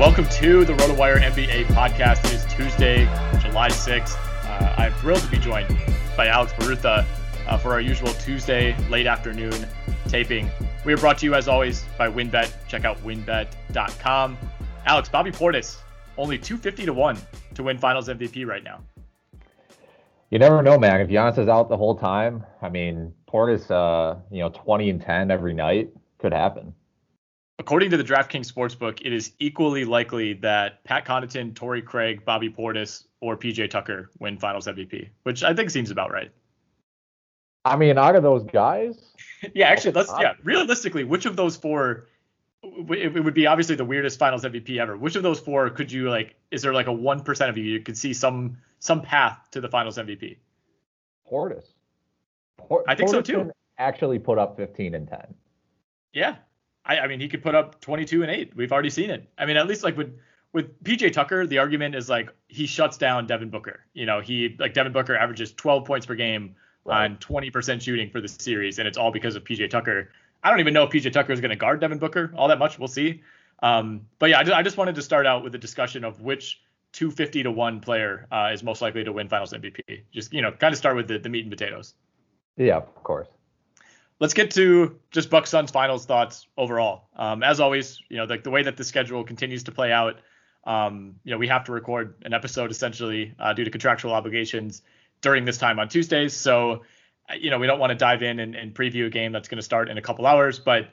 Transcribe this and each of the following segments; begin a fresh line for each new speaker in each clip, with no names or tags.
Welcome to the RotoWire NBA podcast. It is Tuesday, July 6th. Uh, I'm thrilled to be joined by Alex Barutha uh, for our usual Tuesday late afternoon taping. We are brought to you, as always, by WynnBET. Check out winbet.com. Alex, Bobby Portis, only 250 to 1 to win finals MVP right now.
You never know, man. If Giannis is out the whole time, I mean, Portis, uh, you know, 20 and 10 every night could happen.
According to the DraftKings Sportsbook, it is equally likely that Pat Connaughton, Torrey Craig, Bobby Portis, or PJ Tucker win finals MVP, which I think seems about right.
I mean, out of those guys,
Yeah, actually, let's yeah. Realistically, which of those four? It it would be obviously the weirdest Finals MVP ever. Which of those four could you like? Is there like a one percent of you you could see some some path to the Finals MVP?
Portis. Por-
I think so, too.
Actually, put up 15 and 10.
Yeah, I, I mean he could put up 22 and eight. We've already seen it. I mean, at least like with with PJ Tucker, the argument is like he shuts down Devin Booker. You know, he like Devin Booker averages 12 points per game
Right.
on 20% shooting for the series, and it's all because of PJ Tucker. I don't even know if PJ Tucker is going to guard Devin Booker all that much. We'll see. Um, but yeah, I just, I just wanted to start out with a discussion of which 250 to one player uh, is most likely to win Finals MVP. Just you know, kind of start with the, the meat and potatoes.
Yeah, of course.
Let's get to just Bucks Suns finals thoughts overall. Um, as always, you know, the, the way that the schedule continues to play out, um, you know, we have to record an episode essentially uh, due to contractual obligations during this time on Tuesdays. So, you know, we don't want to dive in and, and preview a game that's going to start in a couple hours. But,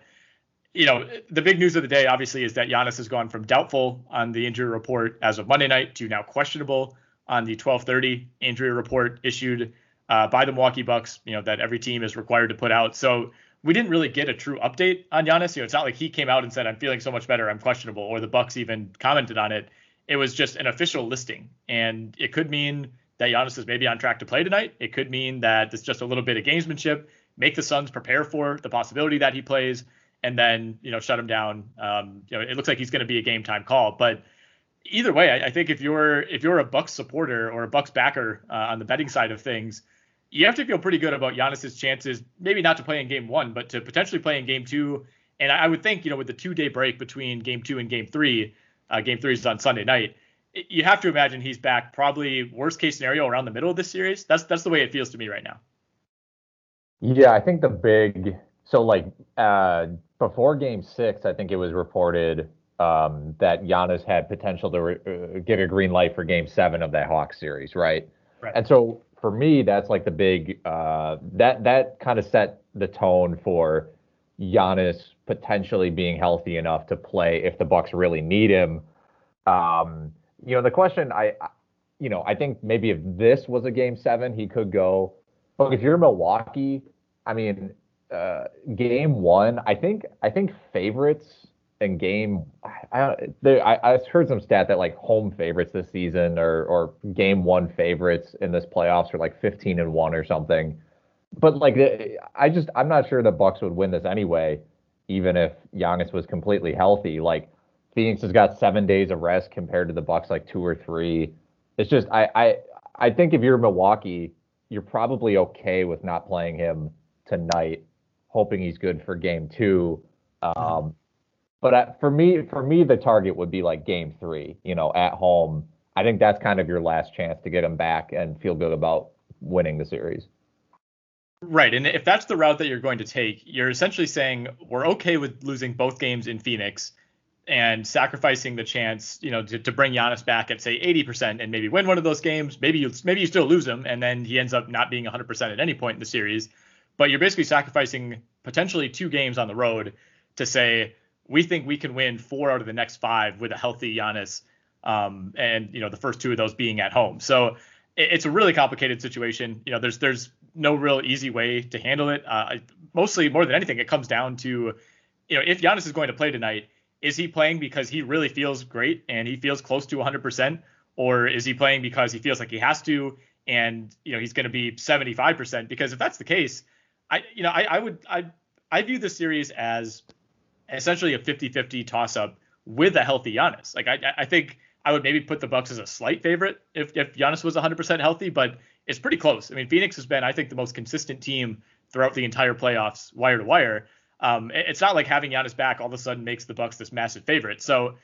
you know, the big news of the day, obviously, is that Giannis has gone from doubtful on the injury report as of Monday night to now questionable on the 12:30 injury report issued uh, by the Milwaukee Bucks. You know that every team is required to put out. So we didn't really get a true update on Giannis. You know, it's not like he came out and said, "I'm feeling so much better, I'm questionable," or the Bucks even commented on it. It was just an official listing, and it could mean that Giannis is maybe on track to play tonight. It could mean that it's just a little bit of gamesmanship, make the Suns prepare for the possibility that he plays, and then you know shut him down. Um, you know, it looks like he's going to be a game time call, but either way, I, I think if you're if you're a Bucks supporter or a Bucks backer uh, on the betting side of things, you have to feel pretty good about Giannis's chances, maybe not to play in game one, but to potentially play in game two. And I would think, you know, with the two day break between game two and game three, uh, game three is on Sunday night. You have to imagine he's back probably worst case scenario around the middle of this series. That's that's the way it feels to me right now.
Yeah, I think the big so like uh before game six, I think it was reported um that Giannis had potential to re- uh, get a green light for game seven of that Hawks series, right?
Right.
And so for me, that's like the big uh that that kind of set the tone for Giannis potentially being healthy enough to play if the Bucks really need him. Um, you know, the question I I- you know, I think maybe if this was a game seven, he could go. But if you're Milwaukee, I mean, uh, game one, I think I think favorites in game. I, I I heard some stat that like home favorites this season or or game one favorites in this playoffs are like 15 and one or something. But like I just I'm not sure the Bucks would win this anyway, even if Giannis was completely healthy. Like Phoenix has got seven days of rest compared to the Bucks like two or three. It's just I I I think if you're Milwaukee, you're probably okay with not playing him tonight, hoping he's good for game two. Um, but for me, for me, the target would be like game three. You know, at home. I think that's kind of your last chance to get him back and feel good about winning the series.
Right. And if that's the route that you're going to take, you're essentially saying we're okay with losing both games in Phoenix and sacrificing the chance, you know, to, to bring Giannis back at say 80% and maybe win one of those games. Maybe you maybe you still lose him and then he ends up not being 100% at any point in the series. But you're basically sacrificing potentially two games on the road to say we think we can win four out of the next five with a healthy Giannis, um, and you know the first two of those being at home. So it, it's a really complicated situation. You know, there's there's no real easy way to handle it. Uh, mostly, more than anything, it comes down to, you know, if Giannis is going to play tonight is he playing because he really feels great and he feels close to 100%, or is he playing because he feels like he has to and you know he's going to be 75%? Because if that's the case, I you know I, I would I I view the series as essentially a 50-50 toss-up with a healthy Giannis. Like I I think I would maybe put the Bucks as a slight favorite if if Giannis was 100% healthy, but it's pretty close. I mean, Phoenix has been I think the most consistent team throughout the entire playoffs, wire to wire. Um, it's not like having Giannis back all of a sudden makes the Bucks this massive favorite. So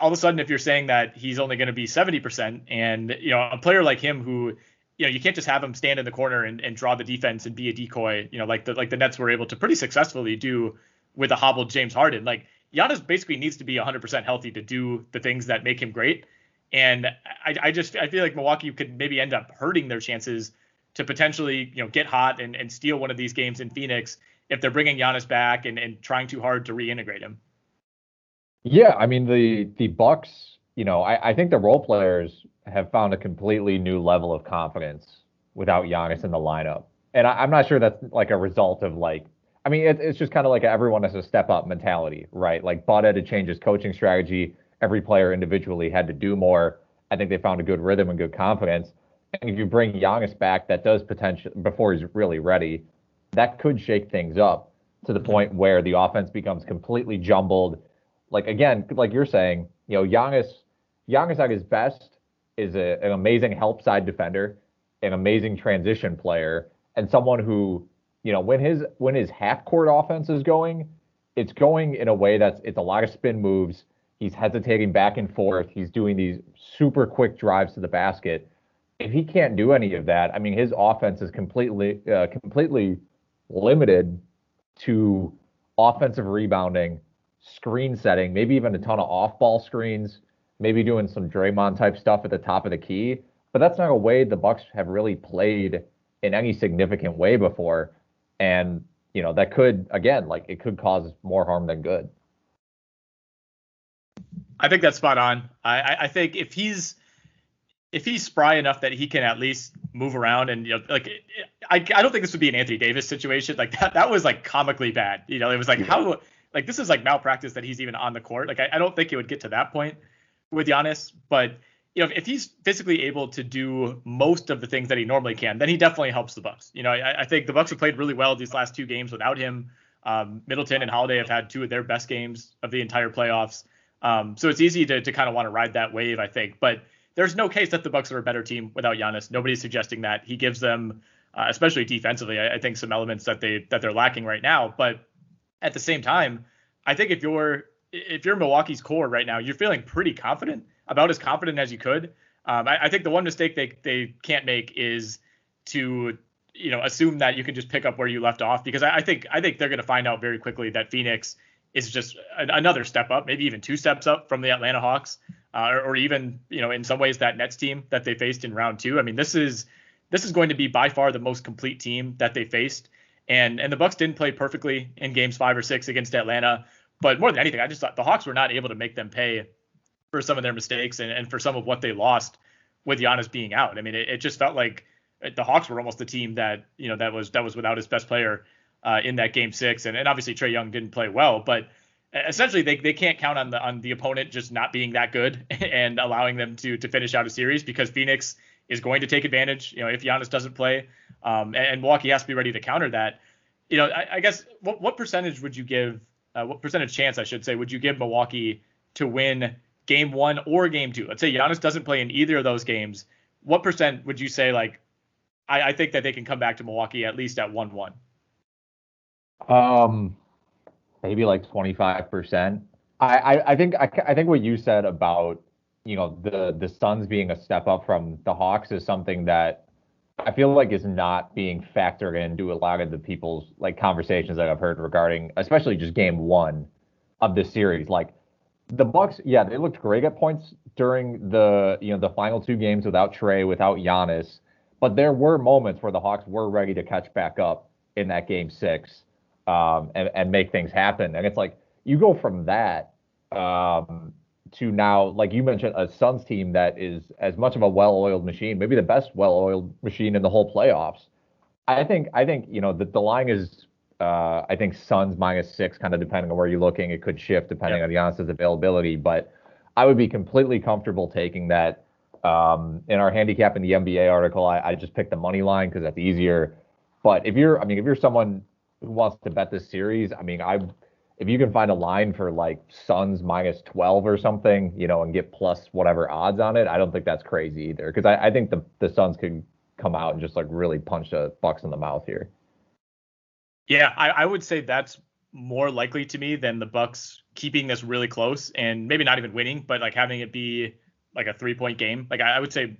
all of a sudden, if you're saying that he's only going to be 70%, and you know a player like him who you know you can't just have him stand in the corner and, and draw the defense and be a decoy, you know like the like the Nets were able to pretty successfully do with a hobbled James Harden. Like Giannis basically needs to be 100% healthy to do the things that make him great. And I, I just I feel like Milwaukee could maybe end up hurting their chances to potentially you know get hot and, and steal one of these games in Phoenix if they're bringing Giannis back and, and trying too hard to reintegrate him.
Yeah, I mean the the Bucks, you know, I, I think the role players have found a completely new level of confidence without Giannis in the lineup, and I, am not sure that's like a result of like, I mean, it, it's just kind of like everyone has a step up mentality, right? Like Bud had to change his coaching strategy. Every player individually had to do more. I think they found a good rhythm and good confidence. And if you bring Giannis back, that does potential before he's really ready that could shake things up to the mm-hmm. point where the offense becomes completely jumbled. Like again, like you're saying, you know, Giannis, Giannis at his best is a, an amazing help side defender, an amazing transition player, and someone who, you know, when his when his half court offense is going, it's going in a way that's it's a lot of spin moves. He's hesitating back and forth. He's doing these super quick drives to the basket. If he can't do any of that, I mean, his offense is completely uh, completely limited to offensive rebounding, screen setting, maybe even a ton of off ball screens, maybe doing some Draymond type stuff at the top of the key. But that's not a way the Bucks have really played in any significant way before. And, you know, that could again, like it could cause more harm than good.
I think that's spot on. I, I think if he's if he's spry enough that he can at least move around and you know like I, I don't think this would be an Anthony Davis situation like that that was like comically bad you know it was like how like this is like malpractice that he's even on the court like I, I don't think it would get to that point with Giannis but you know if he's physically able to do most of the things that he normally can then he definitely helps the Bucks you know I, I think the Bucks have played really well these last two games without him um, Middleton and Holiday have had two of their best games of the entire playoffs um, so it's easy to to kind of want to ride that wave I think but there's no case that the Bucks are a better team without Giannis. Nobody's suggesting that. He gives them, uh, especially defensively, I, I, think some elements that they that they're lacking right now. But at the same time, I think if you're if you're Milwaukee's core right now, you're feeling pretty confident, about as confident as you could. Um, I, I think the one mistake they they can't make is to you know assume that you can just pick up where you left off because I, I think I think they're going to find out very quickly that Phoenix is just another step up, maybe even two steps up from the Atlanta Hawks uh, or, or, even you know in some ways that Nets team that they faced in round two. I mean, this is this is going to be by far the most complete team that they faced. And and the Bucks didn't play perfectly in games five or six against Atlanta, but more than anything, I just thought the Hawks were not able to make them pay for some of their mistakes and, and for some of what they lost with Giannis being out. I mean, it, it just felt like the Hawks were almost the team that you know that was that was without his best player uh, in that game six. And, and obviously Trae Young didn't play well, but essentially they, they can't count on the on the opponent just not being that good and allowing them to to finish out a series because Phoenix is going to take advantage. You know, if Giannis doesn't play, um, and, and Milwaukee has to be ready to counter that. You know, I, I guess what what percentage would you give? Uh, what percentage chance I should say would you give Milwaukee to win game one or game two? Let's say Giannis doesn't play in either of those games. What percent would you say like? I, I think that they can come back to Milwaukee at least at one one.
Um, maybe like 25%. I, I, I think I, I think what you said about you know the the Suns being a step up from the Hawks is something that I feel like is not being factored into a lot of the people's like conversations that I've heard regarding especially just game one of this series. Like the Bucks, yeah, they looked great at points during the you know the final two games without Trae, without Giannis, but there were moments where the Hawks were ready to catch back up in that game six um, and, and make things happen. And it's like you go from that um, to now, like you mentioned, a Suns team that is as much of a well-oiled machine, maybe the best well-oiled machine in the whole playoffs. I think I think you know the, the line is uh, I think Suns minus six, kind of depending on where you're looking. It could shift depending yep. on Giannis's availability, but I would be completely comfortable taking that. Um, in our handicap in the NBA article, I, I just picked the money line because that's easier. But if you're, I mean, if you're someone who wants to bet this series, I mean, I if you can find a line for like Suns minus 12 or something, you know, and get plus whatever odds on it, I don't think that's crazy either. Because I, I think the the Suns could come out and just like really punch the Bucks in the mouth here.
Yeah, I, I would say that's more likely to me than the Bucks keeping this really close and maybe not even winning, but like having it be like a three point game. Like I, I would say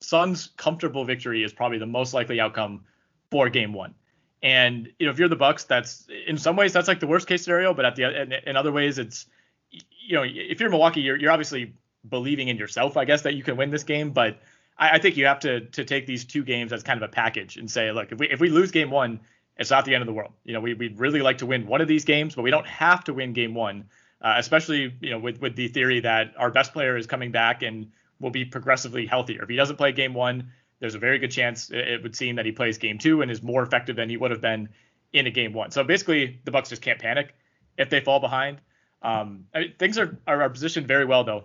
Suns comfortable victory is probably the most likely outcome for game one. And you know, if you're the Bucks, that's in some ways that's like the worst case scenario, but at the in, other ways, it's you know, if you're Milwaukee, you're you're obviously believing in yourself, I guess, that you can win this game. But I, I think you have to to take these two games as kind of a package and say, look, if we if we lose game one, it's not the end of the world. You know, we we'd really like to win one of these games, but we don't have to win game one. Uh, especially you know with with the theory that our best player is coming back and will be progressively healthier. If he doesn't play game one, there's a very good chance it would seem that he plays game two and is more effective than he would have been in a game one. So basically, the Bucks just can't panic if they fall behind. Um, I mean, things are, are positioned very well though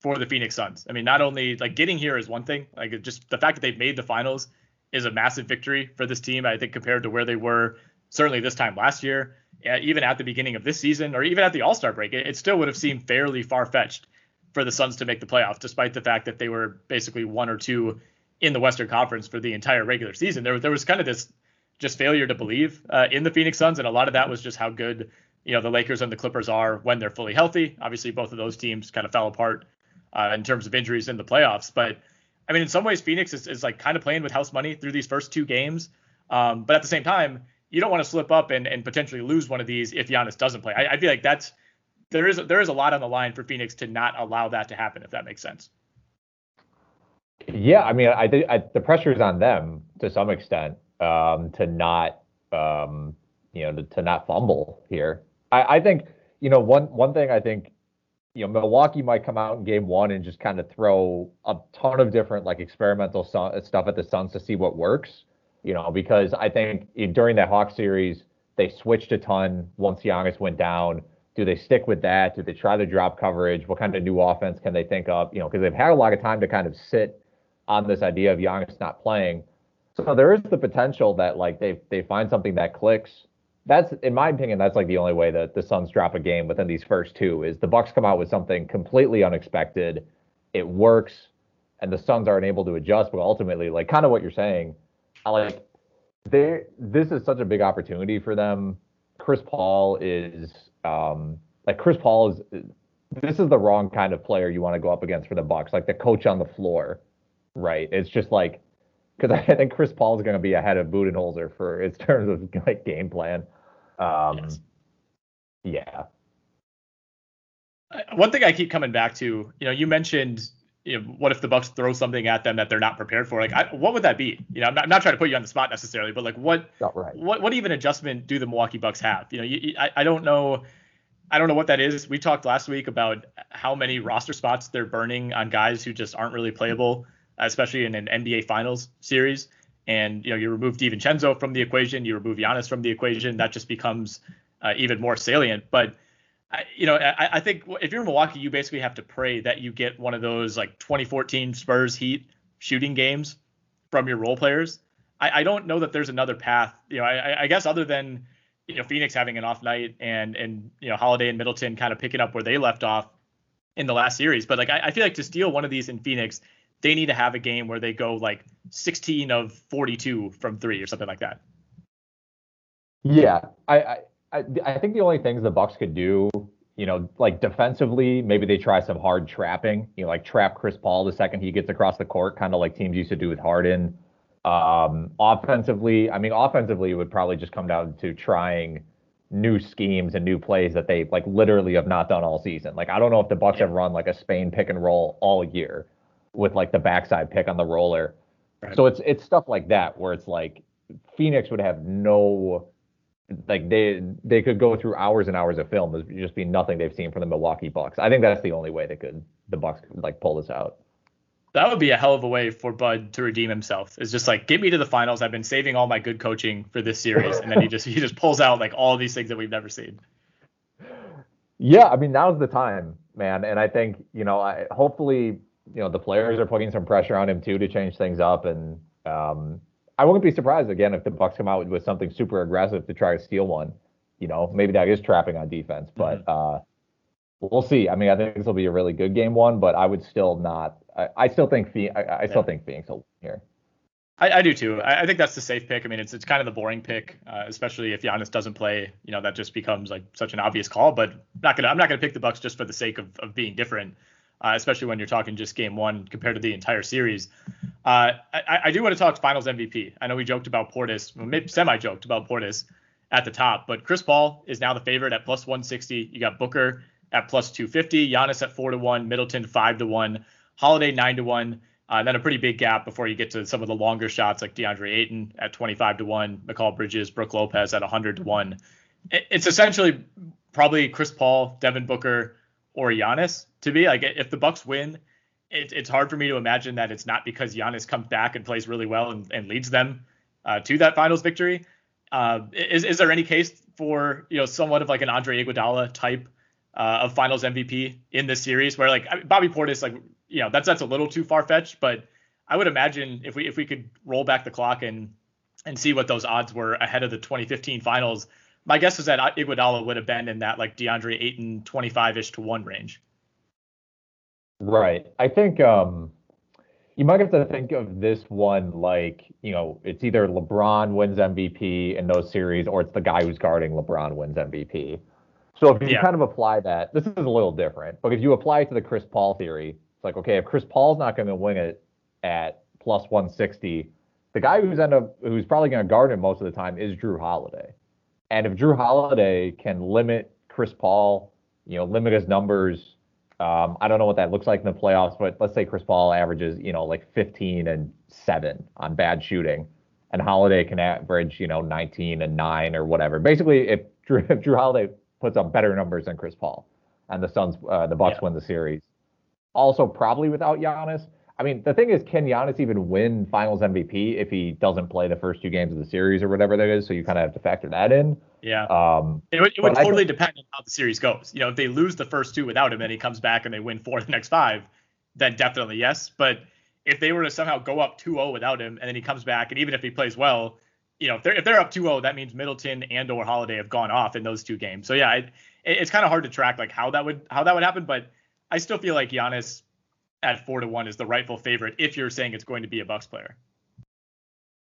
for the Phoenix Suns. I mean, not only like getting here is one thing, like just the fact that they've made the finals is a massive victory for this team. I think compared to where they were certainly this time last year, even at the beginning of this season, or even at the All Star break, it, it still would have seemed fairly far fetched for the Suns to make the playoffs, despite the fact that they were basically one or two in the Western Conference for the entire regular season. There, there was kind of this just failure to believe uh, in the Phoenix Suns, and a lot of that was just how good you know the Lakers and the Clippers are when they're fully healthy. Obviously, both of those teams kind of fell apart uh, in terms of injuries in the playoffs. But I mean, in some ways, Phoenix is, is like kind of playing with house money through these first two games. Um, but at the same time, you don't want to slip up and, and potentially lose one of these if Giannis doesn't play. I, I feel like that's there is there is a lot on the line for Phoenix to not allow that to happen, if that makes sense.
Yeah, I mean, I think the pressure is on them to some extent um, to not, um, you know, to, to, not fumble here. I, I, think, you know, one one thing I think, you know, Milwaukee might come out in game one and just kind of throw a ton of different like experimental stuff at the Suns to see what works. You know, because I think during that Hawk series they switched a ton once Giannis went down. Do they stick with that? Do they try the drop coverage? What kind of new offense can they think of? You know, because they've had a lot of time to kind of sit on this idea of Giannis not playing. So there is the potential that like they they find something that clicks. That's in my opinion, that's like the only way that the Suns drop a game within these first two is the Bucks come out with something completely unexpected. It works, and the Suns aren't able to adjust. But ultimately, like kind of what you're saying, I like they this is such a big opportunity for them. Chris Paul is um like Chris Paul is this is the wrong kind of player you want to go up against for the Bucks. Like the coach on the floor right? It's just like because I think Chris Paul is going to be ahead of Budenholzer for in terms of like game plan. Um, yes. Yeah.
One thing I keep coming back to, you know, you mentioned, you know, what if the Bucks throw something at them that they're not prepared for? Like, I, what would that be? You know, I'm not, I'm not, trying to put you on the spot necessarily, but like, what, right. what, what even adjustment do the Milwaukee Bucks have? You know, you, I, I don't know. I don't know what that is. We talked last week about how many roster spots they're burning on guys who just aren't really playable especially in an NBA Finals series. And you know you remove DiVincenzo from the equation, you remove Giannis from the equation, that just becomes uh, even more salient. But I, you know, I, I think if you're in Milwaukee, you basically have to pray that you get one of those like 2014 Spurs Heat shooting games from your role players. I, I don't know that there's another path. You know, I, guess other than you know Phoenix having an off night and and you know Holiday and Middleton kind of picking up where they left off in the last series. But like I feel like to steal one of these in Phoenix, they need to have a game where they go like 16 of 42 from three or something like that.
Yeah, I I I think the only things the Bucks could do, you know, like defensively, maybe they try some hard trapping, you know, like trap Chris Paul the second he gets across the court, kind of like teams used to do with Harden. Um, offensively, I mean, offensively, it would probably just come down to trying new schemes and new plays that they like literally have not done all season. Like I don't know if the Bucks have run like a Spain pick and roll all year with like the backside pick on the roller. Right. So it's it's stuff like that where it's like Phoenix would have no like they they could go through hours and hours of film. There'd just be nothing they've seen from the Milwaukee Bucks. I think that's the only way they could the Bucks could like pull this out.
That would be a hell of a way for Bud to redeem himself. It's just like get me to the finals. I've been saving all my good coaching for this series, and then he just he just pulls out like all these things that we've never seen.
Yeah, I mean now's the time, man. And I think you know, I, hopefully you know the players are putting some pressure on him too to change things up, and um, I wouldn't be surprised again if the Bucks come out with something super aggressive to try to steal one. You know, maybe that is trapping on defense, but mm-hmm. uh, we'll see. I mean, I think this will be a really good game one, but I would still not. I, I still think Phoenix, I, I still yeah. think Phoenix will here.
I, I, do too. I, I, think that's the safe pick. I mean, it's it's kind of the boring pick, uh, especially if Giannis doesn't play. You know, that just becomes like such an obvious call. But I'm not gonna I'm not gonna pick the Bucks just for the sake of, of being different uh, especially when you're talking just game one compared to the entire series. Uh, I, I, do want to talk Finals MVP. I know we joked about Portis, well, semi joked about Portis at the top, but Chris Paul is now the favorite at plus 160. You got Booker at plus 250, Giannis at four to one, Middleton five to one, Holiday nine to one. Uh, and then a pretty big gap before you get to some of the longer shots like DeAndre Ayton at 25 to 1, Mikal Bridges, Brook Lopez at 100 to 1. It's essentially probably Chris Paul, Devin Booker, or Giannis to me. Like if the Bucks win, it, it's hard for me to imagine that it's not because Giannis comes back and plays really well and, and leads them uh, to that finals victory. Uh, is is there any case for you know somewhat of like an Andre Iguodala type uh, of Finals MVP in this series where like I mean, Bobby Portis like you know that's that's a little too far fetched, but I would imagine if we if we could roll back the clock and and see what those odds were ahead of the 2015 Finals, my guess is that Iguodala would have been in that like DeAndre Ayton 25ish to one range.
Right. I think um, you might have to think of this one like, you know, it's either LeBron wins MVP in those series or it's the guy who's guarding LeBron wins MVP. So if you yeah. kind of apply that, this is a little different, but if you apply it to the Chris Paul theory, it's like, okay, if Chris Paul's not going to win it at plus 160, the guy who's end up who's probably going to guard him most of the time is Jrue Holiday. And if Jrue Holiday can limit Chris Paul, you know, limit his numbers, um, I don't know what that looks like in the playoffs, but let's say Chris Paul averages, you know, like 15 and seven on bad shooting, and Holiday can average, you know, 19 and nine or whatever. Basically, if Jrue, if Jrue Holiday puts up better numbers than Chris Paul, and the Suns, uh, the Bucks yeah. win the series, also probably without Giannis, I mean, the thing is, can Giannis even win Finals MVP if he doesn't play the first two games of the series or whatever that is? So you kind of have to factor that in.
Yeah. Um, it would, it would totally depend on how the series goes. You know, if they lose the first two without him and he comes back and they win four of the next five, then definitely yes. But if they were to somehow go up 2-0 without him and then he comes back and even if he plays well, you know, if they're if they're up 2-0, that means Middleton and or Holiday have gone off in those two games. So yeah, it, it's kind of hard to track like how that would how that would happen. But I still feel like Giannis at four to one is the rightful favorite if you're saying it's going to be a Bucks player.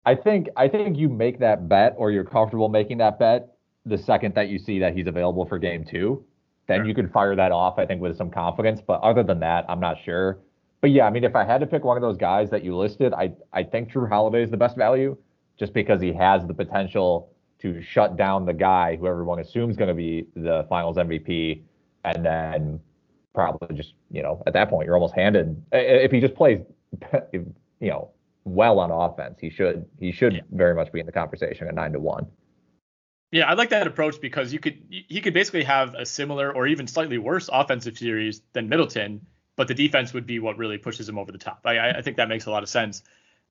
I think I think you make that bet or you're comfortable making that bet the second that you see that he's available for game two. Then sure. you can fire that off, I think, with some confidence. But other than that, I'm not sure. But yeah, I mean, if I had to pick one of those guys that you listed, I I think Jrue Holiday is the best value, just because he has the potential to shut down the guy who everyone assumes going to be the Finals MVP, and then probably just you know at that point you're almost handed if he just plays you know well on offense he should he should yeah. very much be in the conversation at nine to one.
Yeah i like that approach because you could he could basically have a similar or even slightly worse offensive series than middleton but the defense would be what really pushes him over the top. I, I think that makes a lot of sense.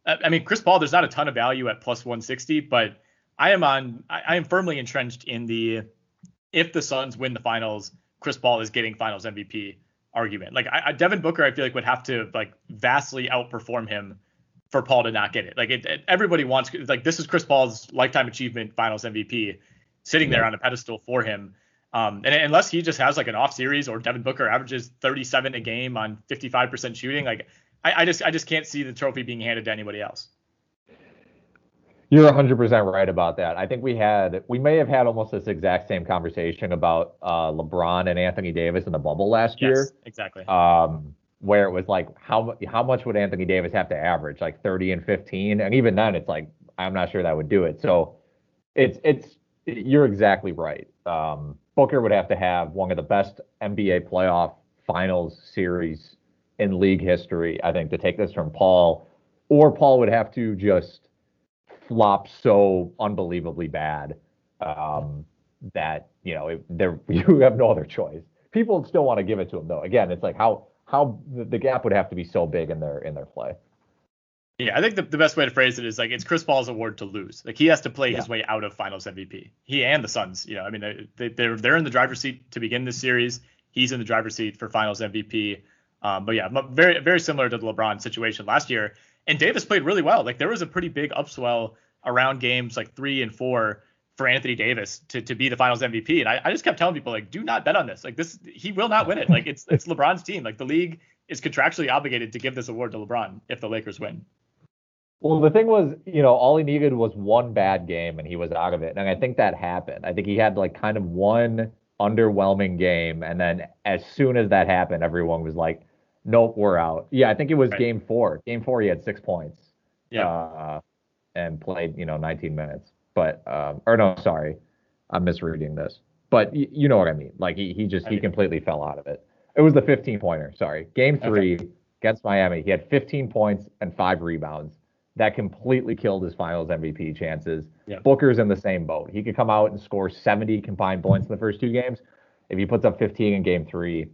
I mean, Chris Paul, there's not a ton of value at plus 160, but I am on, I am firmly entrenched in the if the Suns win the finals, Chris Paul is getting finals MVP argument. Like I, Devin Booker, I feel like would have to like vastly outperform him for Paul to not get it. Like it, it, everybody wants like this is Chris Paul's lifetime achievement finals MVP sitting there on a pedestal for him. Um, and unless he just has like an off series or Devin Booker averages 37 a game on 55% shooting, like I, I just I just can't see the trophy being handed to anybody else.
You're 100% right about that. I think we had, we may have had almost this exact same conversation about uh, LeBron and Anthony Davis in the bubble last
yes,
year.
Exactly.
Um, where it was like, how how much would Anthony Davis have to average? Like 30 and 15, and even then, it's like I'm not sure that would do it. So, it's it's you're exactly right. Um, Booker would have to have one of the best NBA playoff finals series in league history, I think, to take this from Paul, or Paul would have to just flop so unbelievably bad um, that you know there you have no other choice. People still want to give it to him though. Again, it's like how how the gap would have to be so big in their in their play.
Yeah, I think the, the best way to phrase it is like it's Chris Paul's award to lose. Like he has to play yeah. his way out of Finals MVP. He and the Suns. You know, I mean, they, they're they're in the driver's seat to begin this series. He's in the driver's seat for Finals MVP. Um, but yeah, very very similar to the LeBron situation last year. And Davis played really well. Like there was a pretty big upswell around games like three and four for Anthony Davis to, to be the finals MVP. And I, I just kept telling people like, do not bet on this. Like this, he will not win it. Like it's it's LeBron's team. Like the league is contractually obligated to give this award to LeBron if the Lakers win.
Well, the thing was, you know, all he needed was one bad game and he was out of it. And I think that happened. I think he had like kind of one underwhelming game. And then as soon as that happened, everyone was like, nope, we're out. Yeah, I think it was right. game four. Game four, he had six points.
Yeah.
Uh, and played, you know, 19 minutes. But um, or no, sorry, I'm misreading this. But y- you know what I mean. Like he he just he completely fell out of it. It was the 15 pointer. Sorry, game three okay. against Miami. He had 15 points and five rebounds. That completely killed his Finals MVP chances.
Yeah.
Booker's in the same boat. He could come out and score 70 combined points in the first two games. If he puts up 15 in game three,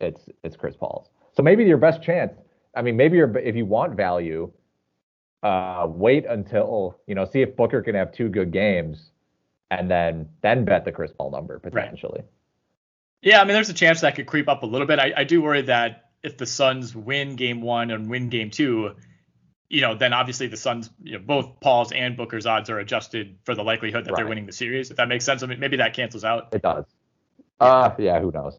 it's it's Chris Paul's. So maybe your best chance. I mean, maybe if you want value, uh, wait until you know see if Booker can have two good games, and then then bet the Chris Paul number potentially. Right.
Yeah, I mean, there's a chance that could creep up a little bit. I, I do worry that if the Suns win Game One and win Game Two, you know, then obviously the Suns, you know, both Paul's and Booker's odds are adjusted for the likelihood that right. they're winning the series. If that makes sense, I mean, maybe that cancels out.
It does. Uh, yeah, who knows?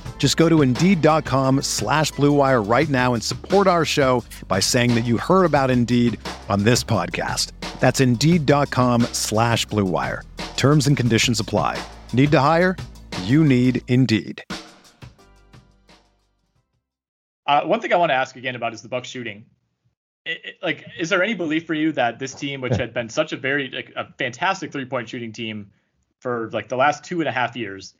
Just go to Indeed.com slash BlueWire right now and support our show by saying that you heard about Indeed on this podcast. That's Indeed.com slash Blue Wire. Terms and conditions apply. Need to hire? You need Indeed.
Uh, one thing I want to ask again about is the Bucks shooting. It, it, like, is there any belief for you that this team, which had been such a very like, a fantastic three point shooting team for like the last two and a half years,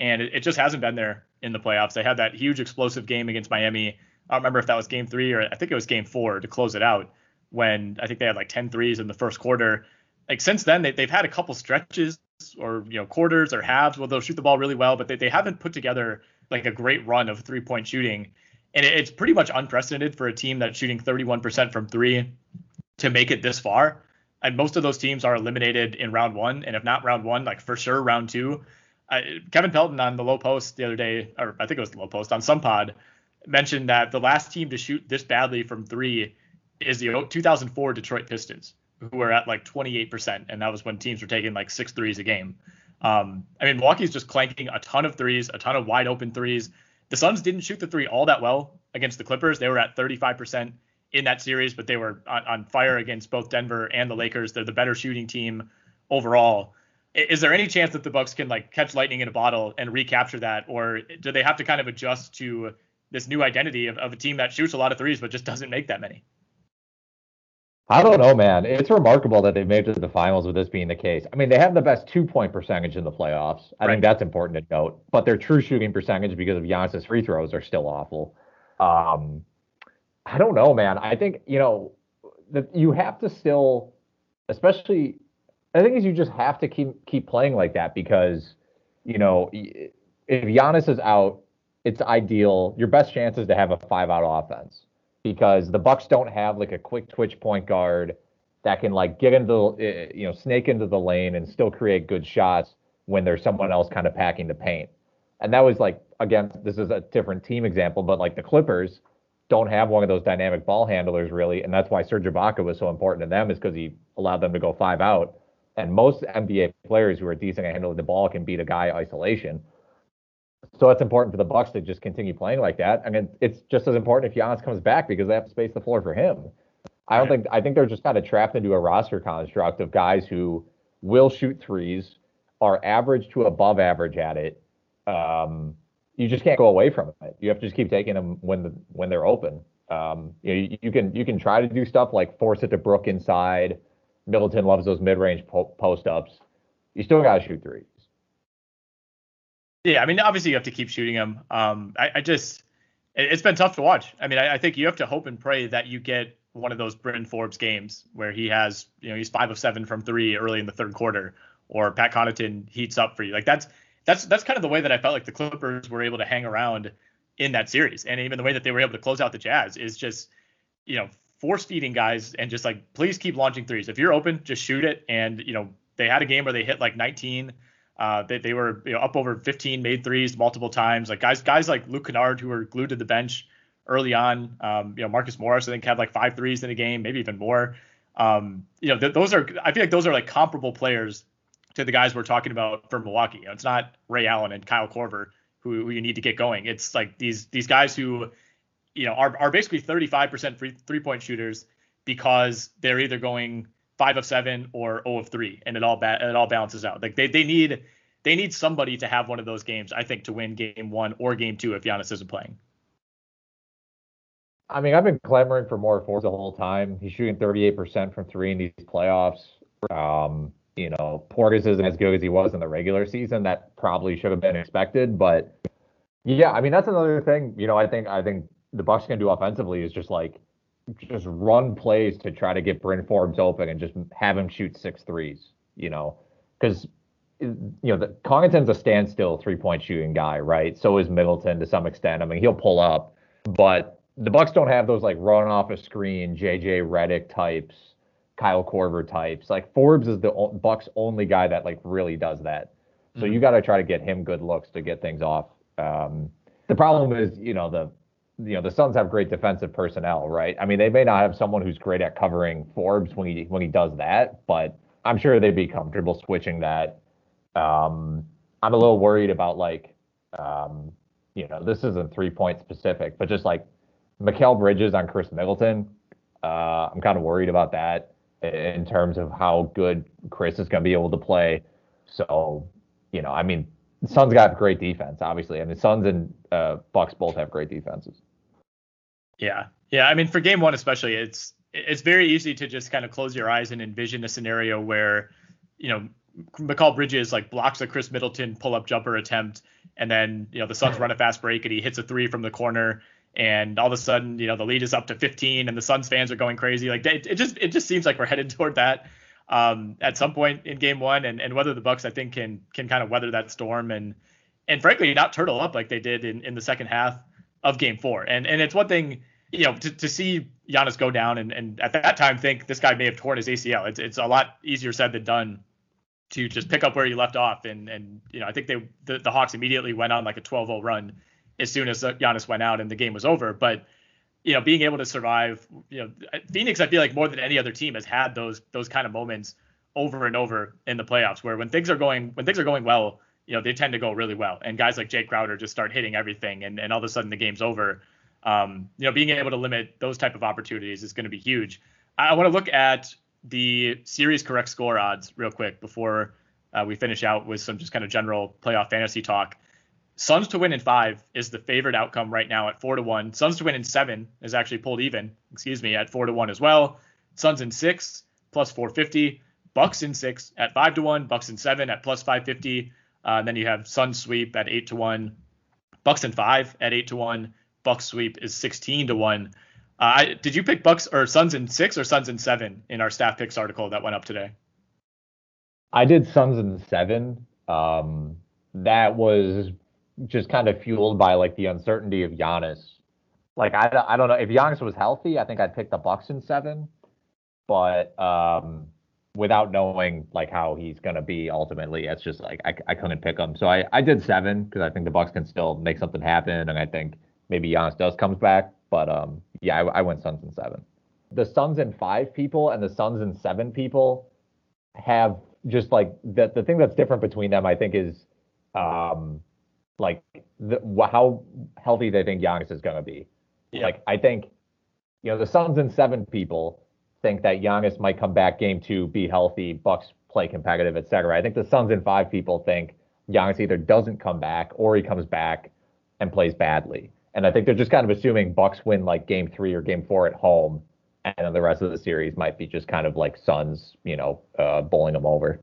and it, it just hasn't been there in the playoffs? They had that huge explosive game against Miami. I don't remember if that was game three or I think it was game four to close it out when I think they had like 10 threes in the first quarter. Like since then, they, they've had a couple stretches or you know quarters or halves where they'll shoot the ball really well, but they, they haven't put together like a great run of three point shooting. And it, it's pretty much unprecedented for a team that's shooting 31% from three to make it this far. And most of those teams are eliminated in round one, and if not round one, like for sure round two. Uh, Kevin Pelton on the Lowe Post the other day, or I think it was the Lowe Post on some pod, mentioned that the last team to shoot this badly from three is the 2004 Detroit Pistons, who were at like 28%, and that was when teams were taking like six threes a game. Um, I mean, Milwaukee's just clanking a ton of threes, a ton of wide open threes. The Suns didn't shoot the three all that well against the Clippers. They were at 35% in that series, but they were on, on fire against both Denver and the Lakers. They're the better shooting team overall. Is there any chance that the Bucks can like catch lightning in a bottle and recapture that, or do they have to kind of adjust to this new identity of, of a team that shoots a lot of threes but just doesn't make that many?
I don't know, man. It's remarkable that they've made it to the finals with this being the case. I mean, they have the best two point percentage in the playoffs. I right. think that's important to note. But their true shooting percentage because of Giannis's free throws are still awful. Um, I don't know, man. I think you know that you have to still, especially. I think is you just have to keep keep playing like that because you know if Giannis is out, it's ideal. Your best chance is to have a five out offense because the Bucks don't have like a quick twitch point guard that can like get into the eh, you know snake into the lane and still create good shots when there's someone else kind of packing the paint. And that was like again, this is a different team example, but like the Clippers don't have one of those dynamic ball handlers really, and that's why Serge Ibaka was so important to them is because he allowed them to go five out. And most NBA players who are decent at handling the ball can beat a guy isolation. So it's important for the Bucks to just continue playing like that. I mean, it's just as important if Giannis comes back because they have to space the floor for him. I don't think I think they're just kind of trapped into a roster construct of guys who will shoot threes, are average to above average at it. Um, you just can't go away from it. You have to just keep taking them when the when they're open. Um, you, know, you, you, can you can try to do stuff like force it to Brook inside. Middleton loves those mid range po- post ups. You still got to shoot threes.
Yeah, I mean, obviously you have to keep shooting them. Um, I, I just, it, has been tough to watch. I mean, I, I, think you have to hope and pray that you get one of those Bryn Forbes games where he has, you know, he's five of seven from three early in the third quarter, or Pat Connaughton heats up for you. Like that's that's that's kind of the way that I felt like the Clippers were able to hang around in that series, and even the way that they were able to close out the Jazz is just, you know, force feeding guys and just like please keep launching threes. If you're open, just shoot it. And you know, they had a game where they hit like 19 uh, they, they were you know, up over 15 made threes multiple times. Like guys guys like Luke Kennard who were glued to the bench early on. Um, you know Marcus Morris I think had like five threes in a game, maybe even more. Um, you know th- those are I feel like those are like comparable players to the guys we're talking about for Milwaukee. You know, it's not Ray Allen and Kyle Korver who, who you need to get going. It's like these these guys who you know are are basically 35% free three point shooters because they're either going five of seven or 0 of three, and it all ba- it all balances out. Like they they need they need somebody to have one of those games, I think, to win game one or game two if Giannis isn't playing.
I mean, I've been clamoring for more Forbes the whole time. He's shooting 38% from three in these playoffs. Um, you know, Portis isn't as good as he was in the regular season. That probably should have been expected, but yeah, I mean that's another thing. You know, I think I think the Bucks can do offensively is just like just run plays to try to get Bryn Forbes open and just have him shoot six threes, you know, because you know the Connaughton's a standstill three point shooting guy, right? So is Middleton to some extent. I mean, he'll pull up, but the Bucks don't have those like run off a screen JJ Redick types, Kyle Korver types. Like Forbes is the Bucks only guy that like really does that. So mm-hmm. you got to try to get him good looks to get things off. Um, the problem is, you know, the you know the Suns have great defensive personnel, right? I mean, they may not have someone who's great at covering Forbes when he when he does that, but I'm sure they'd be comfortable switching that. Um, I'm a little worried about like, um, you know, this isn't three point specific, but just like Mikal Bridges on Khris Middleton. Uh, I'm kind of worried about that. in terms of how good Khris is going to be able to play. So, you know, I mean, Suns got great defense, obviously. I mean, Suns and uh, Bucks both have great defenses.
Yeah, yeah. I mean, for game one especially, it's it's very easy to just kind of close your eyes and envision a scenario where, you know, Mikal Bridges like blocks a Khris Middleton pull up jumper attempt, and then you know the Suns run a fast break and he hits a three from the corner, and all of a sudden you know the lead is up to 15 and the Suns fans are going crazy. Like it, it just it just seems like we're headed toward that um, at some point in game one, and and whether the Bucks I think can can kind of weather that storm and and frankly not turtle up like they did in in the second half of game four. And and it's one thing you know, to, to see Giannis go down and, and at that time think this guy may have torn his ACL. It's it's a lot easier said than done to just pick up where you left off. And and you know, I think they the, the Hawks immediately went on like a 12-0 run as soon as Giannis went out and the game was over. But you know, being able to survive, you know, Phoenix, I feel like more than any other team has had those those kind of moments over and over in the playoffs where when things are going when things are going well, you know, they tend to go really well. And guys like Jae Crowder just start hitting everything and, and all of a sudden the game's over. Um, you know, being able to limit those type of opportunities is going to be huge. I, want to look at the series correct score odds real quick before uh, we finish out with some just kind of general playoff fantasy talk. Suns to win in five is the favorite outcome right now at four to one. Suns to win in seven is actually pulled even, excuse me, at four to one as well. Suns in six plus 450. Bucks in six at five to one. Bucks in seven at plus 550. Uh, then you have Suns sweep at eight to one. Bucks and five at eight to one. Bucks sweep is 16 to one. Uh, did you pick Bucks or Suns in six or Suns in seven in our staff picks article that went up today?
I did Suns in seven. Um, that was just kind of fueled by like the uncertainty of Giannis. Like I, I don't know if Giannis was healthy, I think I'd pick the Bucks in seven, but um, without knowing like how he's gonna be ultimately, it's just like I, I couldn't pick him. So I, I did seven because I think the Bucks can still make something happen, and I think maybe Giannis does comes back. But um, yeah, I, I went Suns in seven. The Suns in five people and the Suns in seven people have just like the the thing that's different between them. I think is um like the, how healthy they think Giannis is going to be. Yeah. Like I think you know the Suns in seven people think that Giannis might come back game two, be healthy, Bucks play competitive, etc. I think the Suns in five people think Giannis either doesn't come back or he comes back and plays badly. And I think they're just kind of assuming Bucks win like game three or game four at home, and then the rest of the series might be just kind of like Suns, you know, uh, bowling them over.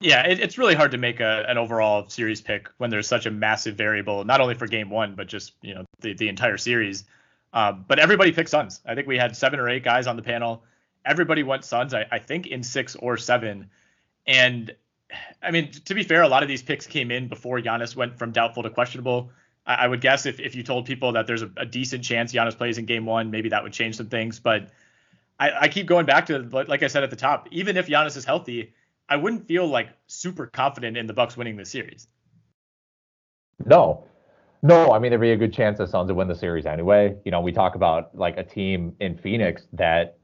Yeah, it, it's really hard to make a, an overall series pick when there's such a massive variable, not only for game one, but just you know the, the entire series. Um, but everybody picked Suns. I think we had seven or eight guys on the panel. Everybody went Suns. I, I think in six or seven. And I mean, to be fair, a lot of these picks came in before Giannis went from doubtful to questionable. I would guess if, if you told people that there's a, a, decent chance Giannis plays in game one, maybe that would change some things. But I, I, keep going back to like I said at the top, even if Giannis is healthy, I wouldn't feel like super confident in the Bucks winning this series.
No. No, I mean there'd be a good chance the Suns would win the series anyway. You know, we talk about like a team in Phoenix that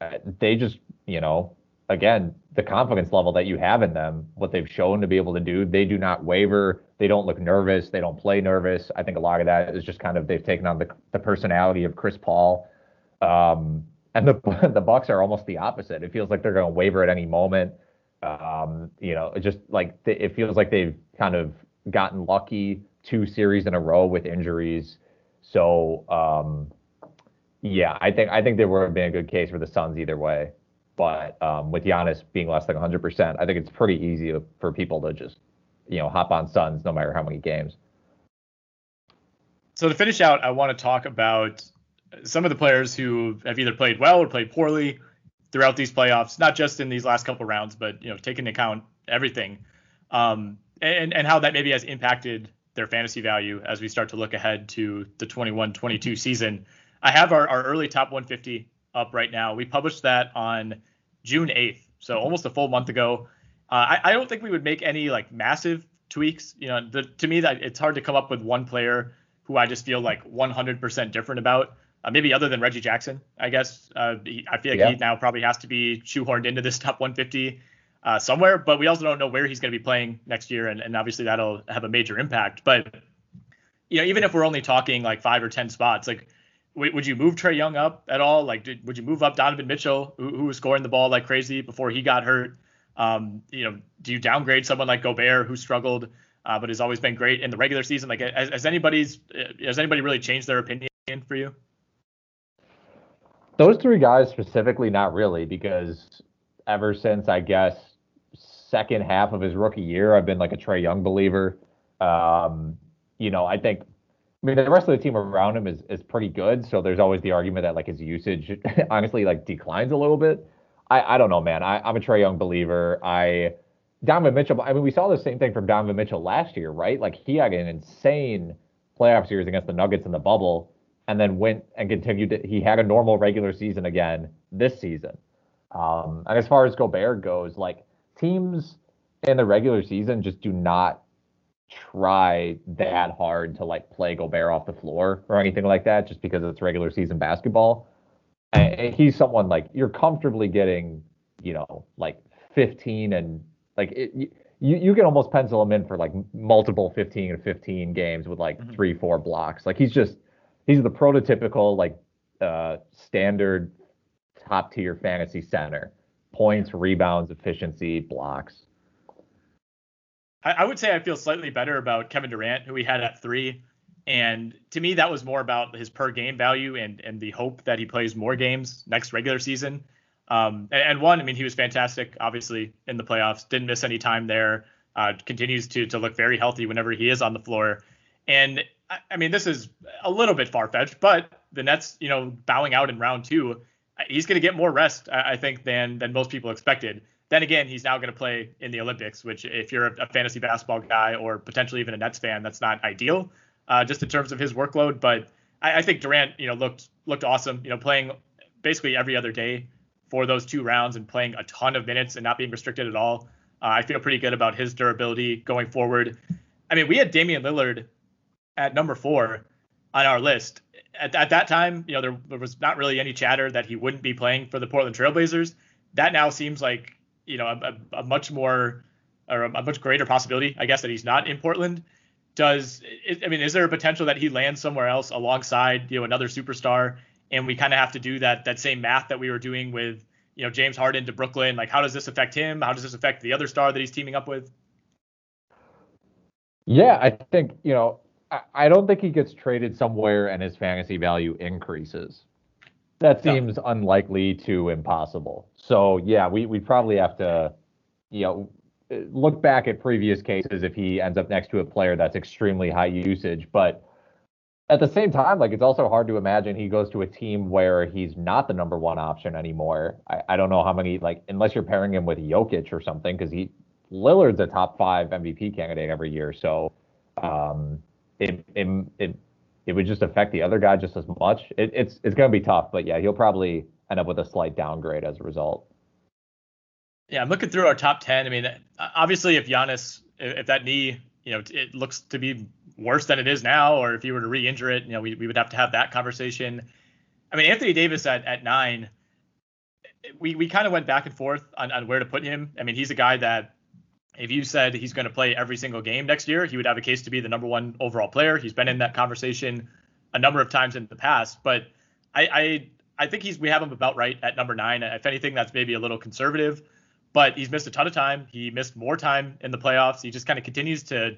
uh, they just, you know, again, the confidence level that you have in them, what they've shown to be able to do, they do not waver. They don't look nervous. They don't play nervous. I think a lot of that is just kind of they've taken on the, the personality of Chris Paul. Um, and the the Bucks are almost the opposite. It feels like they're going to waver at any moment. Um, you know, it just like it feels like they've kind of gotten lucky two series in a row with injuries. So um, yeah, I think I think there would have been a good case for the Suns either way. But um, with Giannis being less than 100%, I think it's pretty easy for people to just, you know, hop on Suns no matter how many games.
So to finish out, I want to talk about some of the players who have either played well or played poorly throughout these playoffs, not just in these last couple rounds, but you know, taking into account everything, um, and and how that maybe has impacted their fantasy value as we start to look ahead to the 21-22 season. I have our, our early top 150 up right now. We published that on June 8th, so almost a full month ago. Uh, I, I, don't think we would make any like massive tweaks. You know, the, to me that it's hard to come up with one player who I just feel like 100% different about. Uh, maybe other than Reggie Jackson, I guess. Uh, he, I feel like yeah. he now probably has to be shoehorned into this top 150 uh, somewhere, but we also don't know where he's going to be playing next year, and, and obviously that'll have a major impact. But you know, even if we're only talking like five or ten spots, like would you move Trae Young up at all? Like, did, would you move up Donovan Mitchell, who, who was scoring the ball like crazy before he got hurt? Um, you know, do you downgrade someone like Gobert, who struggled, uh, but has always been great in the regular season? Like, has, has anybody's has anybody really changed their opinion for you?
Those three guys specifically, not really, because ever since I guess second half of his rookie year, I've been like a Trae Young believer. Um, you know, I think I mean the rest of the team around him is is pretty good. So there's always the argument that like his usage honestly like declines a little bit. I, I don't know, man. I, I'm a Trae Young believer. I Donovan Mitchell. I mean, we saw the same thing from Donovan Mitchell last year, right? Like he had an insane playoff series against the Nuggets in the bubble, and then went and continued. To, he had a normal regular season again this season. Um, and as far as Gobert goes, like teams in the regular season just do not try that hard to like play Gobert off the floor or anything like that, just because it's regular season basketball. And he's someone like you're comfortably getting, you know, like 15 and like it, you you can almost pencil him in for like multiple 15 and 15 games with like mm-hmm. three four blocks. Like he's just he's the prototypical like uh, standard top tier fantasy center. Points, rebounds, efficiency, blocks.
I, I would say I feel slightly better about Kevin Durant, who we had at three. And to me, that was more about his per game value and and the hope that he plays more games next regular season. Um, and, and, one, I mean, he was fantastic, obviously in the playoffs. Didn't miss any time there. Uh, continues to to look very healthy whenever he is on the floor. And I, I mean, this is a little bit far fetched, but the Nets, you know, bowing out in round two, he's going to get more rest, I, I think, than than most people expected. Then again, he's now going to play in the Olympics, which if you're a, a, fantasy basketball guy or potentially even a Nets fan, that's not ideal, uh, just in terms of his workload. But I, I, think Durant, you know, looked looked awesome. You know, playing basically every other day for those two rounds and playing a ton of minutes and not being restricted at all. Uh, I feel pretty good about his durability going forward. I mean, we had Damian Lillard at number four on our list. At, at that time, you know, there, there was not really any chatter that he wouldn't be playing for the Portland Trailblazers. That now seems like you know a, a much more or a, much greater possibility, I guess, that he's not in Portland. Does I mean, is there a potential that he lands somewhere else alongside you know another superstar, and we kind of have to do that that same math that we were doing with you know James Harden to Brooklyn? Like, how does this affect him? How does this affect the other star that he's teaming up with?
Yeah, I think you know I, don't think he gets traded somewhere and his fantasy value increases. That seems no. unlikely to impossible. So yeah, we we probably have to, you know, look back at previous cases if he ends up next to a player that's extremely high usage. But at the same time, like it's also hard to imagine he goes to a team where he's not the number one option anymore. I, I don't know how many like unless you're pairing him with Jokic or something because he Lillard's a top five MVP candidate every year. So um, it, it it it would just affect the other guy just as much. It, it's it's going to be tough, but yeah, he'll probably end up with a slight downgrade as a result.
Yeah, I'm looking through our top ten. I mean, obviously, if Giannis, if that knee, you know, it looks to be worse than it is now, or if he were to re-injure it, you know, we, we would have to have that conversation. I mean, Anthony Davis at, at nine, we, we kind of went back and forth on, on where to put him. I mean, he's a guy that if you said he's going to play every single game next year, he would have a case to be the number one overall player. He's been in that conversation a number of times in the past, but I I, I think he's we have him about right at number nine. If anything, that's maybe a little conservative, but he's missed a ton of time. He missed more time in the playoffs. He just kind of continues to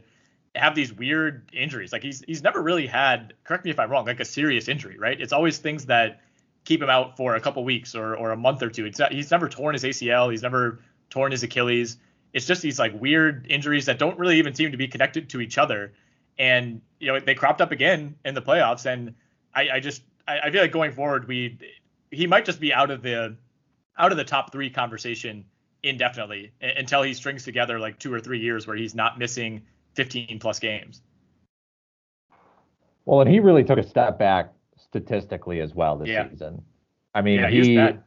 have these weird injuries. Like he's he's never really had, correct me if I'm wrong, like a serious injury, right? It's always things that keep him out for a couple weeks or or a month or two. It's not, he's never torn his ACL. He's never torn his Achilles it's just these like weird injuries that don't really even seem to be connected to each other. And you know they cropped up again in the playoffs, and I, I just I, I feel like going forward we he might just be out of the out of the top three conversation indefinitely until he strings together like two or three years where he's not missing 15 plus games.
Well, and he really took a step back statistically as well this yeah. season. I mean, yeah, he,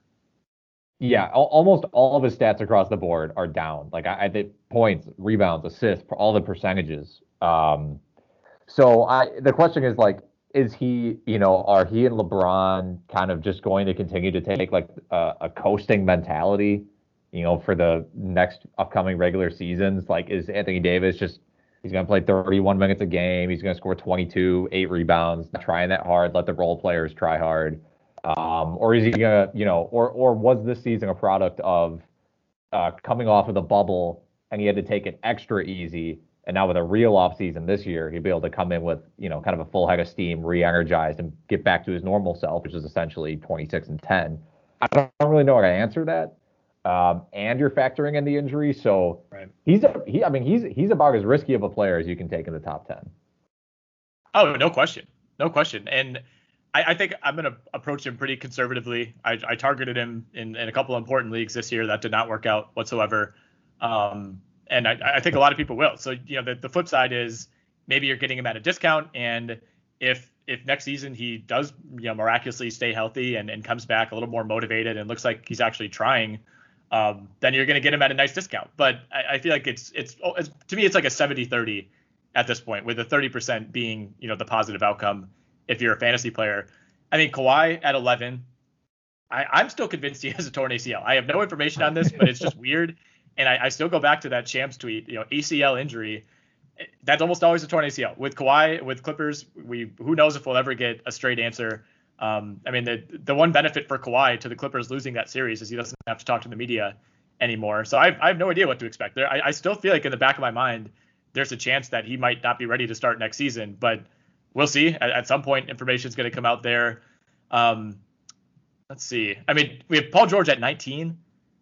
yeah, almost all of his stats across the board are down. Like I, I did points, rebounds, assists, all the percentages. Um, so I the question is like, is he, you know, are he and LeBron kind of just going to continue to take like a, a coasting mentality, you know, for the next upcoming regular seasons? Like, is Anthony Davis just He's going to play 31 minutes a game. He's going to score 22, eight rebounds, trying that hard. Let the role players try hard. Um, or is he going to, you know, or or was this season a product of uh, coming off of the bubble and he had to take it extra easy? And now with a real off season this year, he'd be able to come in with, you know, kind of a full head of steam, re-energized, and get back to his normal self, which is essentially 26 and 10. I don't really know how to answer that um, and you're factoring in the injury. So right. he's a, he. I mean, he's he's about as risky of a player as you can take in the top ten.
Oh, no question, no question. And I, I think I'm going to approach him pretty conservatively. I, I targeted him in, in, a couple of important leagues this year that did not work out whatsoever. Um, and I, I, think a lot of people will. So you know, the, the flip side is maybe you're getting him at a discount, and if if next season he does you know miraculously stay healthy and, and comes back a little more motivated and looks like he's actually trying um, then you're going to get him at a nice discount. But I, I feel like it's, it's, oh, it's to me it's like a 70-30 at this point, with the 30% being you know the positive outcome if you're a fantasy player. I mean Kawhi at 11, I, am still convinced he has a torn ACL. I have no information on this, but it's just weird. And I, I still go back to that Shams tweet, you know, ACL injury. That's almost always a torn ACL. With Kawhi, with Clippers, we who knows if we'll ever get a straight answer. Um, I mean, the the one benefit for Kawhi to the Clippers losing that series is he doesn't have to talk to the media anymore. So I, I have no idea what to expect there. I, I still feel like in the back of my mind, there's a chance that he might not be ready to start next season, but we'll see. At, at some point, information is going to come out there. Um, let's see. I mean, we have Paul George at 19.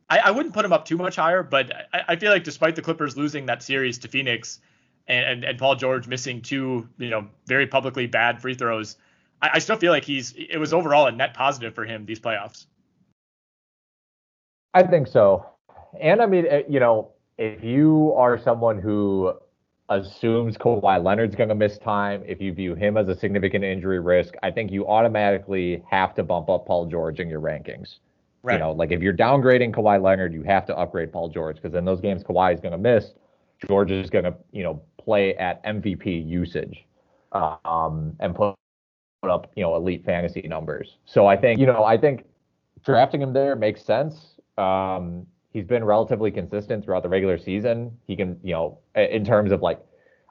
I, I wouldn't put him up too much higher, but I, I, feel like despite the Clippers losing that series to Phoenix and, and, and Paul George missing two, you know, very publicly bad free throws, I, I still feel like he's it was overall a net positive for him these playoffs.
I think so. And I mean, eh, you know, if you are someone who assumes Kawhi Leonard's going to miss time, if you view him as a significant injury risk, I think you automatically have to bump up Paul George in your rankings. Right. You know, like if you're downgrading Kawhi Leonard, you have to upgrade Paul George because in those games Kawhi is going to miss, George is going to, you know, play at MVP usage um, and put put up, you know, elite fantasy numbers. So I think, you know, I think drafting him there makes sense. Um, he's been relatively consistent throughout the regular season. He can, you know, in terms of like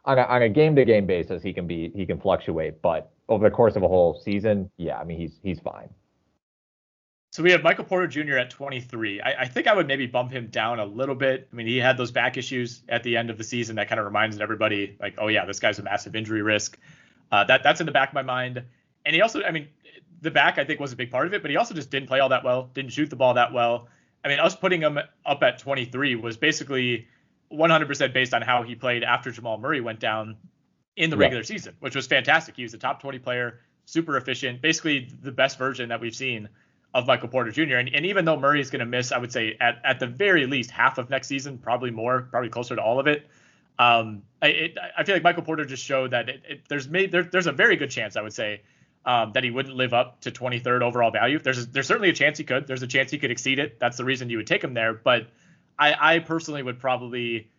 on a, on a game-to-game basis, he can be he can fluctuate, but over the course of a whole season, yeah, I mean he's he's fine.
So we have Michael Porter Jr. at 23. I, I, think I would maybe bump him down a little bit. I mean, he had those back issues at the end of the season that kind of reminds everybody, like, oh yeah, this guy's a massive injury risk. Uh, that that's in the back of my mind and he also, I mean, the back I think was a big part of it, but he also just didn't play all that well, didn't shoot the ball that well. I mean, us putting him up at 23 was basically 100% based on how he played after Jamal Murray went down in the regular season, which was fantastic. He was a top 20 player, super efficient, basically the best version that we've seen of Michael Porter Jr. And, and even though Murray is going to miss, I would say at, at the very least half of next season, probably more, probably closer to all of it. Um, I, it, I feel like Michael Porter just showed that it, it, there's made there, there's a very good chance I would say um, that he wouldn't live up to 23rd overall value. There's a, there's certainly a chance he could. There's a chance he could exceed it. That's the reason you would take him there. But I, I personally would probably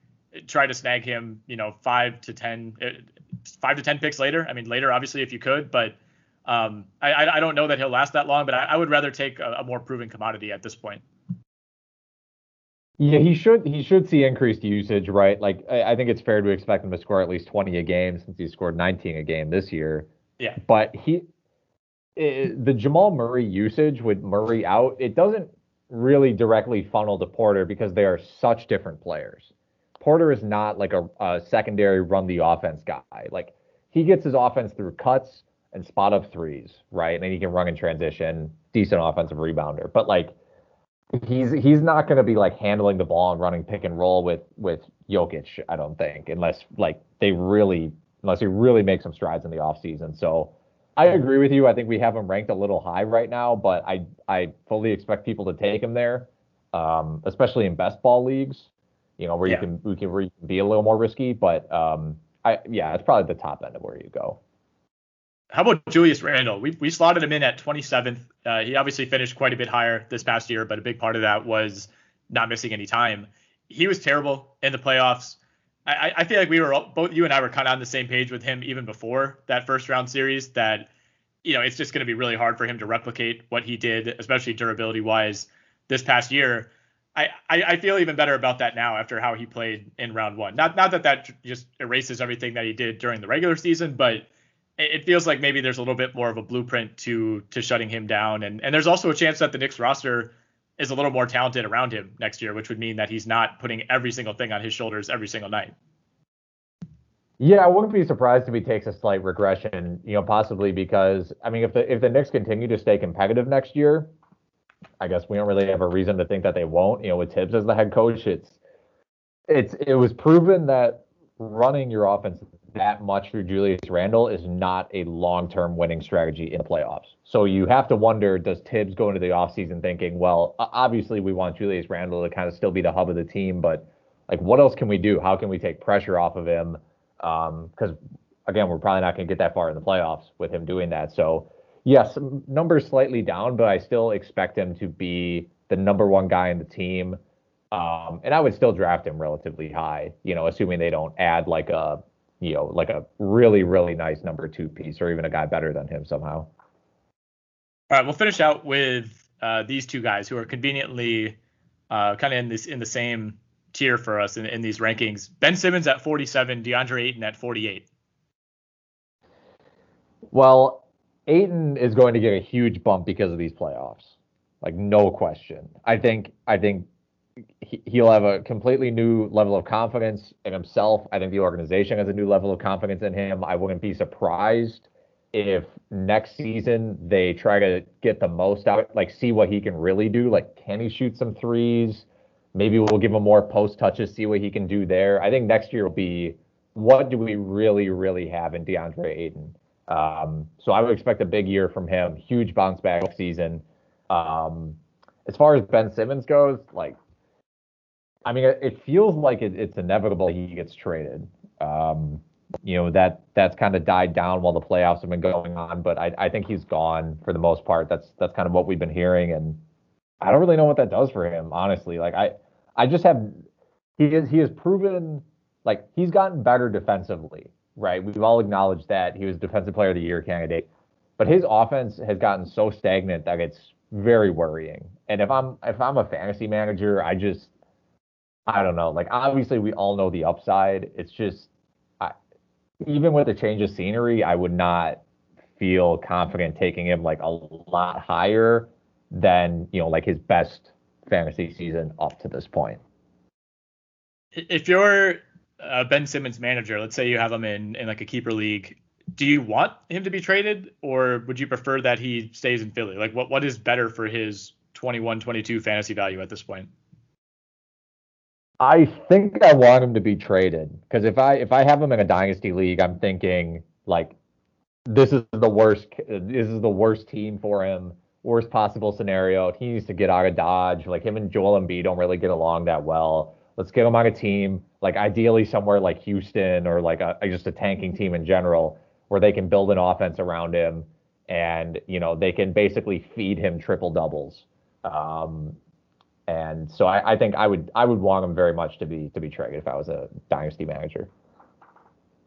try to snag him, you know, five to ten, uh, five to ten picks later. I mean, later obviously if you could, but um, I, I don't know that he'll last that long. But I, I would rather take a, a more proven commodity at this point.
Yeah, he should he should see increased usage, right? Like I, I, think it's fair to expect him to score at least 20 a game since he scored 19 a game this year.
Yeah.
But he it, the Jamal Murray usage with Murray out, it doesn't really directly funnel to Porter because they are such different players. Porter is not like a, a secondary run the offense guy. Like he gets his offense through cuts and spot up threes, right? And he can run in transition, decent offensive rebounder. But like he's he's not going to be like handling the ball and running pick and roll with with Jokic, I don't think, unless like they really unless he really makes some strides in the offseason. So I agree with you. I think we have him ranked a little high right now, but I I fully expect people to take him there, um, especially in best ball leagues. You know where yeah. you can we can where you can be a little more risky, but um, I yeah, it's probably the top end of where you go.
How about Julius Randle? We we slotted him in at 27th. Uh, he obviously finished quite a bit higher this past year, but a big part of that was not missing any time. He was terrible in the playoffs. I, I feel like we were both you and I were kind of on the same page with him even before that first round series that you know it's just going to be really hard for him to replicate what he did, especially durability wise this past year. I, I feel even better about that now after how he played in round one. Not not that that just erases everything that he did during the regular season, but it feels like maybe there's a little bit more of a blueprint to to shutting him down. And and there's also a chance that the Knicks roster is a little more talented around him next year, which would mean that he's not putting every single thing on his shoulders every single night.
Yeah, I wouldn't be surprised if he takes a slight regression, you know, possibly because I mean if the if the Knicks continue to stay competitive next year, I guess we don't really have a reason to think that they won't. You know, with Thibs as the head coach, it's it's it was proven that running your offense that much for Julius Randle is not a long-term winning strategy in the playoffs. So you have to wonder, does Thibs go into the offseason thinking, well, obviously we want Julius Randle to kind of still be the hub of the team, but like what else can we do? How can we take pressure off of him? Because um, again, we're probably not going to get that far in the playoffs with him doing that. So yes, numbers slightly down, but I still expect him to be the number one guy in the team. Um, and I would still draft him relatively high, you know, assuming they don't add like a, you know, like a really, really nice number two piece or even a guy better than him somehow.
All right, we'll finish out with uh, these two guys who are conveniently uh, kind of in this in the same tier for us in, in these rankings. Ben Simmons at 47, DeAndre Ayton at 48.
Well, Ayton is going to get a huge bump because of these playoffs. Like no question. I think I think he'll have a completely new level of confidence in himself. I think the organization has a new level of confidence in him. I wouldn't be surprised if next season they try to get the most out, like see what he can really do. Like, can he shoot some threes? Maybe we'll give him more post touches, see what he can do there. I think next year will be what do we really, really have in DeAndre Ayton? Um, so I would expect a big year from him, huge bounce back season. Um, as far as Ben Simmons goes, like I mean, it feels like it, it's inevitable he gets traded. Um, you know that that's kind of died down while the playoffs have been going on, but I, I think he's gone for the most part. That's that's kind of what we've been hearing, and I don't really know what that does for him, honestly. Like I I just have he is he has proven like he's gotten better defensively, right? We've all acknowledged that he was defensive player of the year candidate, but his offense has gotten so stagnant that it's very worrying. And if I'm if I'm a fantasy manager, I just I don't know. Like obviously we all know the upside. It's just I, even with the change of scenery, I would not feel confident taking him like a lot higher than, you know, like his best fantasy season up to this point.
If you're a Ben Simmons manager, let's say you have him in in like a keeper league, do you want him to be traded or would you prefer that he stays in Philly? Like what what is better for his 21 22 fantasy value at this point?
I think I want him to be traded because if I if I have him in a dynasty league, I'm thinking like this is the worst this is the worst team for him, worst possible scenario. He needs to get out of Dodge. Like him and Joel Embiid don't really get along that well. Let's get him on a team, like ideally somewhere like Houston or like a, just a tanking team in general, where they can build an offense around him and you know they can basically feed him triple doubles. Um, and so I, I, think I would I would want him very much to be to be traded if I was a dynasty manager.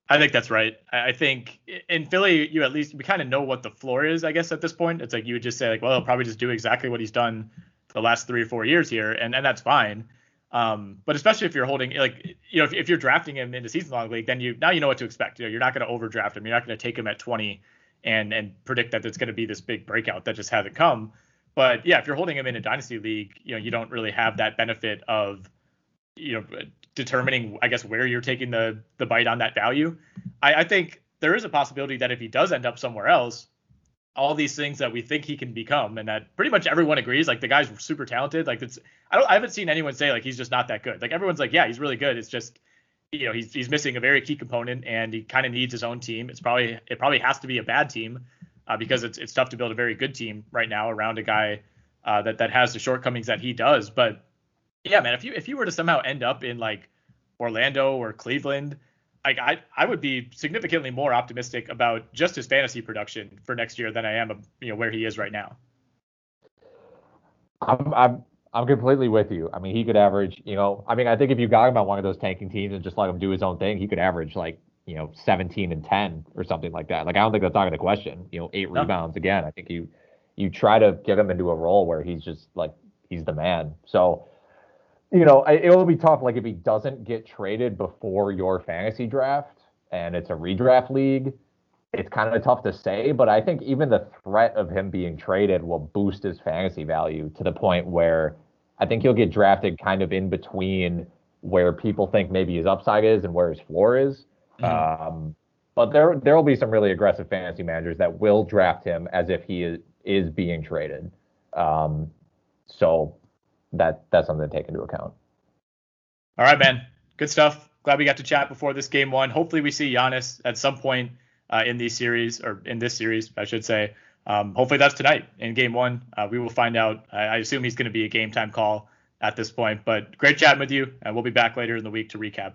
I think that's right. I think in Philly, you at least we kind of know what the floor is. I guess at this point, it's like you would just say like, well, he'll probably just do exactly what he's done the last three or four years here, and and that's fine. Um, but especially if you're holding like you know if, if you're drafting him in the season long league, then you now you know what to expect. You know you're not going to overdraft him. You're not going to take him at 20 and and predict that it's going to be this big breakout that just hasn't come. But yeah, if you're holding him in a dynasty league, you know, you don't really have that benefit of, you know, determining, I guess, where you're taking the the bite on that value. I, I think there is a possibility that if he does end up somewhere else, all these things that we think he can become, and that pretty much everyone agrees, like the guy's super talented. Like it's, I don't, I haven't seen anyone say like he's just not that good. Like everyone's like, yeah, he's really good. It's just, you know, he's he's missing a very key component, and he kind of needs his own team. It's probably it probably has to be a bad team uh, because it's it's tough to build a very good team right now around a guy uh, that that has the shortcomings that he does. But yeah, man, if you if you were to somehow end up in like Orlando or Cleveland, like I I would be significantly more optimistic about just his fantasy production for next year than I am you know where he is right now.
I'm I'm I'm completely with you. I mean, he could average, you know, I mean, I think if you got him on one of those tanking teams and just let him do his own thing, he could average like you know 17 and 10 or something like that. Like I don't think that's not the question. You know, eight no. rebounds again. I think you you try to get him into a role where he's just like he's the man. So you know, it will be tough. Like if he doesn't get traded before your fantasy draft and it's a redraft league, it's kind of tough to say. But I think even the threat of him being traded will boost his fantasy value to the point where I think he'll get drafted kind of in between where people think maybe his upside is and where his floor is. Mm-hmm. Um, but there there will be some really aggressive fantasy managers that will draft him as if he is is being traded. Um, so that that's something to take into account.
All right, man. Good stuff. Glad we got to chat before this game one. Hopefully, we see Giannis at some point uh, in these series or in this series, I should say. Um, hopefully, that's tonight in game one. Uh, we will find out. I, I assume he's going to be a game time call at this point. But great chatting with you, and we'll be back later in the week to recap.